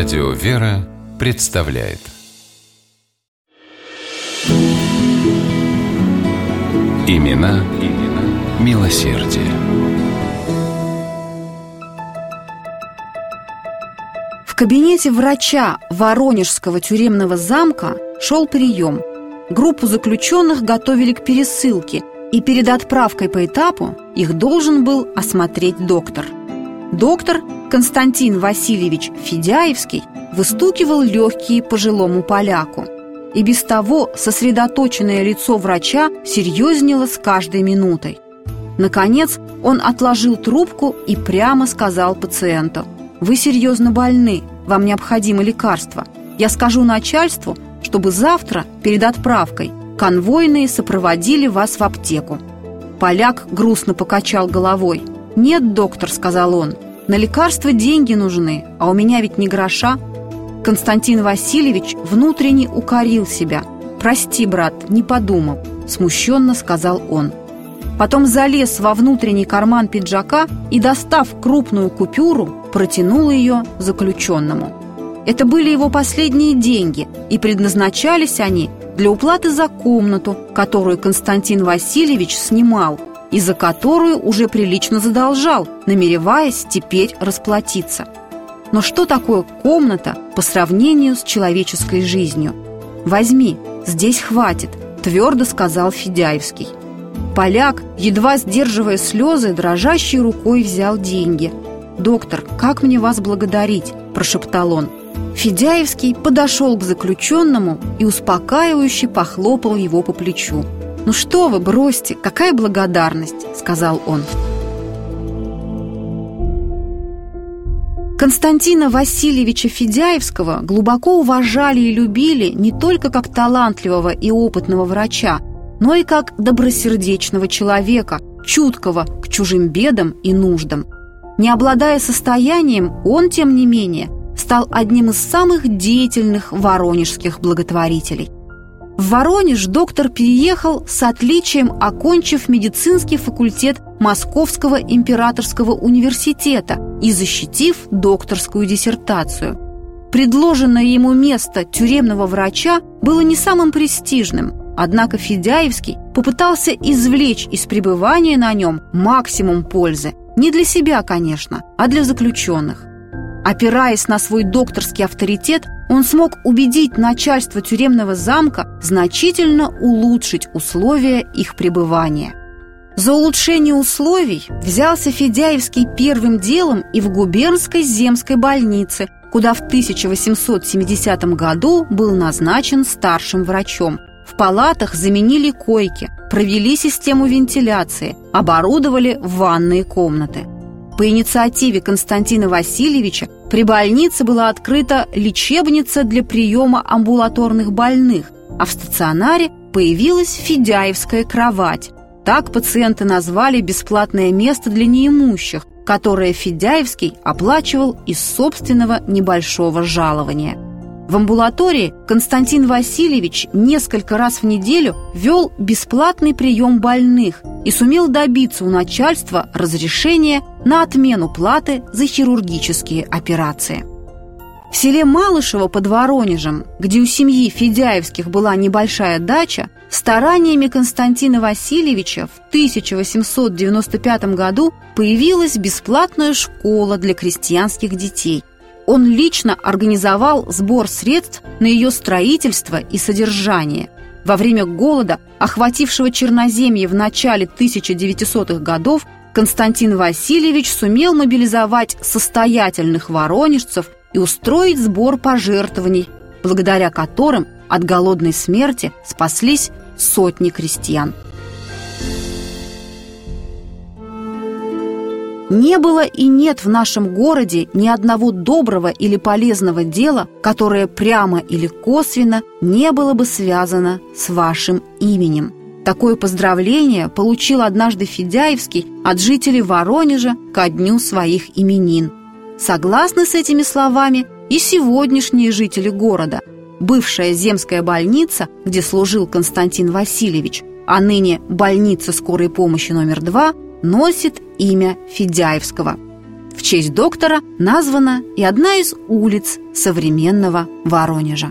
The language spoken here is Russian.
Радио «Вера» представляет Имена, имена милосердие. В кабинете врача Воронежского тюремного замка шел прием. Группу заключенных готовили к пересылке, и перед отправкой по этапу их должен был осмотреть доктор. Доктор Константин Васильевич Федяевский выстукивал легкие пожилому поляку. И без того сосредоточенное лицо врача серьезнело с каждой минутой. Наконец он отложил трубку и прямо сказал пациенту «Вы серьезно больны, вам необходимо лекарство. Я скажу начальству, чтобы завтра, перед отправкой, конвойные сопроводили вас в аптеку». Поляк грустно покачал головой. «Нет, доктор», — сказал он, — «на лекарства деньги нужны, а у меня ведь не гроша». Константин Васильевич внутренне укорил себя. «Прости, брат, не подумал», — смущенно сказал он. Потом залез во внутренний карман пиджака и, достав крупную купюру, протянул ее заключенному. Это были его последние деньги, и предназначались они для уплаты за комнату, которую Константин Васильевич снимал, и за которую уже прилично задолжал, намереваясь теперь расплатиться. Но что такое комната по сравнению с человеческой жизнью? «Возьми, здесь хватит», – твердо сказал Федяевский. Поляк, едва сдерживая слезы, дрожащей рукой взял деньги. «Доктор, как мне вас благодарить?» – прошептал он. Федяевский подошел к заключенному и успокаивающе похлопал его по плечу. «Ну что вы, бросьте, какая благодарность!» – сказал он. Константина Васильевича Федяевского глубоко уважали и любили не только как талантливого и опытного врача, но и как добросердечного человека, чуткого к чужим бедам и нуждам. Не обладая состоянием, он, тем не менее, стал одним из самых деятельных воронежских благотворителей. В Воронеж доктор переехал с отличием, окончив медицинский факультет Московского императорского университета и защитив докторскую диссертацию. Предложенное ему место тюремного врача было не самым престижным, Однако Федяевский попытался извлечь из пребывания на нем максимум пользы. Не для себя, конечно, а для заключенных. Опираясь на свой докторский авторитет, он смог убедить начальство тюремного замка значительно улучшить условия их пребывания. За улучшение условий взялся Федяевский первым делом и в губернской земской больнице, куда в 1870 году был назначен старшим врачом – в палатах заменили койки, провели систему вентиляции, оборудовали ванные комнаты. По инициативе Константина Васильевича при больнице была открыта лечебница для приема амбулаторных больных, а в стационаре появилась Федяевская кровать. Так пациенты назвали бесплатное место для неимущих, которое Федяевский оплачивал из собственного небольшого жалования. В амбулатории Константин Васильевич несколько раз в неделю вел бесплатный прием больных и сумел добиться у начальства разрешения на отмену платы за хирургические операции. В селе Малышево под Воронежем, где у семьи Федяевских была небольшая дача, стараниями Константина Васильевича в 1895 году появилась бесплатная школа для крестьянских детей. Он лично организовал сбор средств на ее строительство и содержание. Во время голода, охватившего Черноземье в начале 1900-х годов, Константин Васильевич сумел мобилизовать состоятельных воронежцев и устроить сбор пожертвований, благодаря которым от голодной смерти спаслись сотни крестьян. Не было и нет в нашем городе ни одного доброго или полезного дела, которое прямо или косвенно не было бы связано с вашим именем. Такое поздравление получил однажды Федяевский от жителей Воронежа ко дню своих именин. Согласны с этими словами и сегодняшние жители города. Бывшая земская больница, где служил Константин Васильевич, а ныне больница скорой помощи номер два – носит имя Федяевского. В честь доктора названа и одна из улиц современного Воронежа.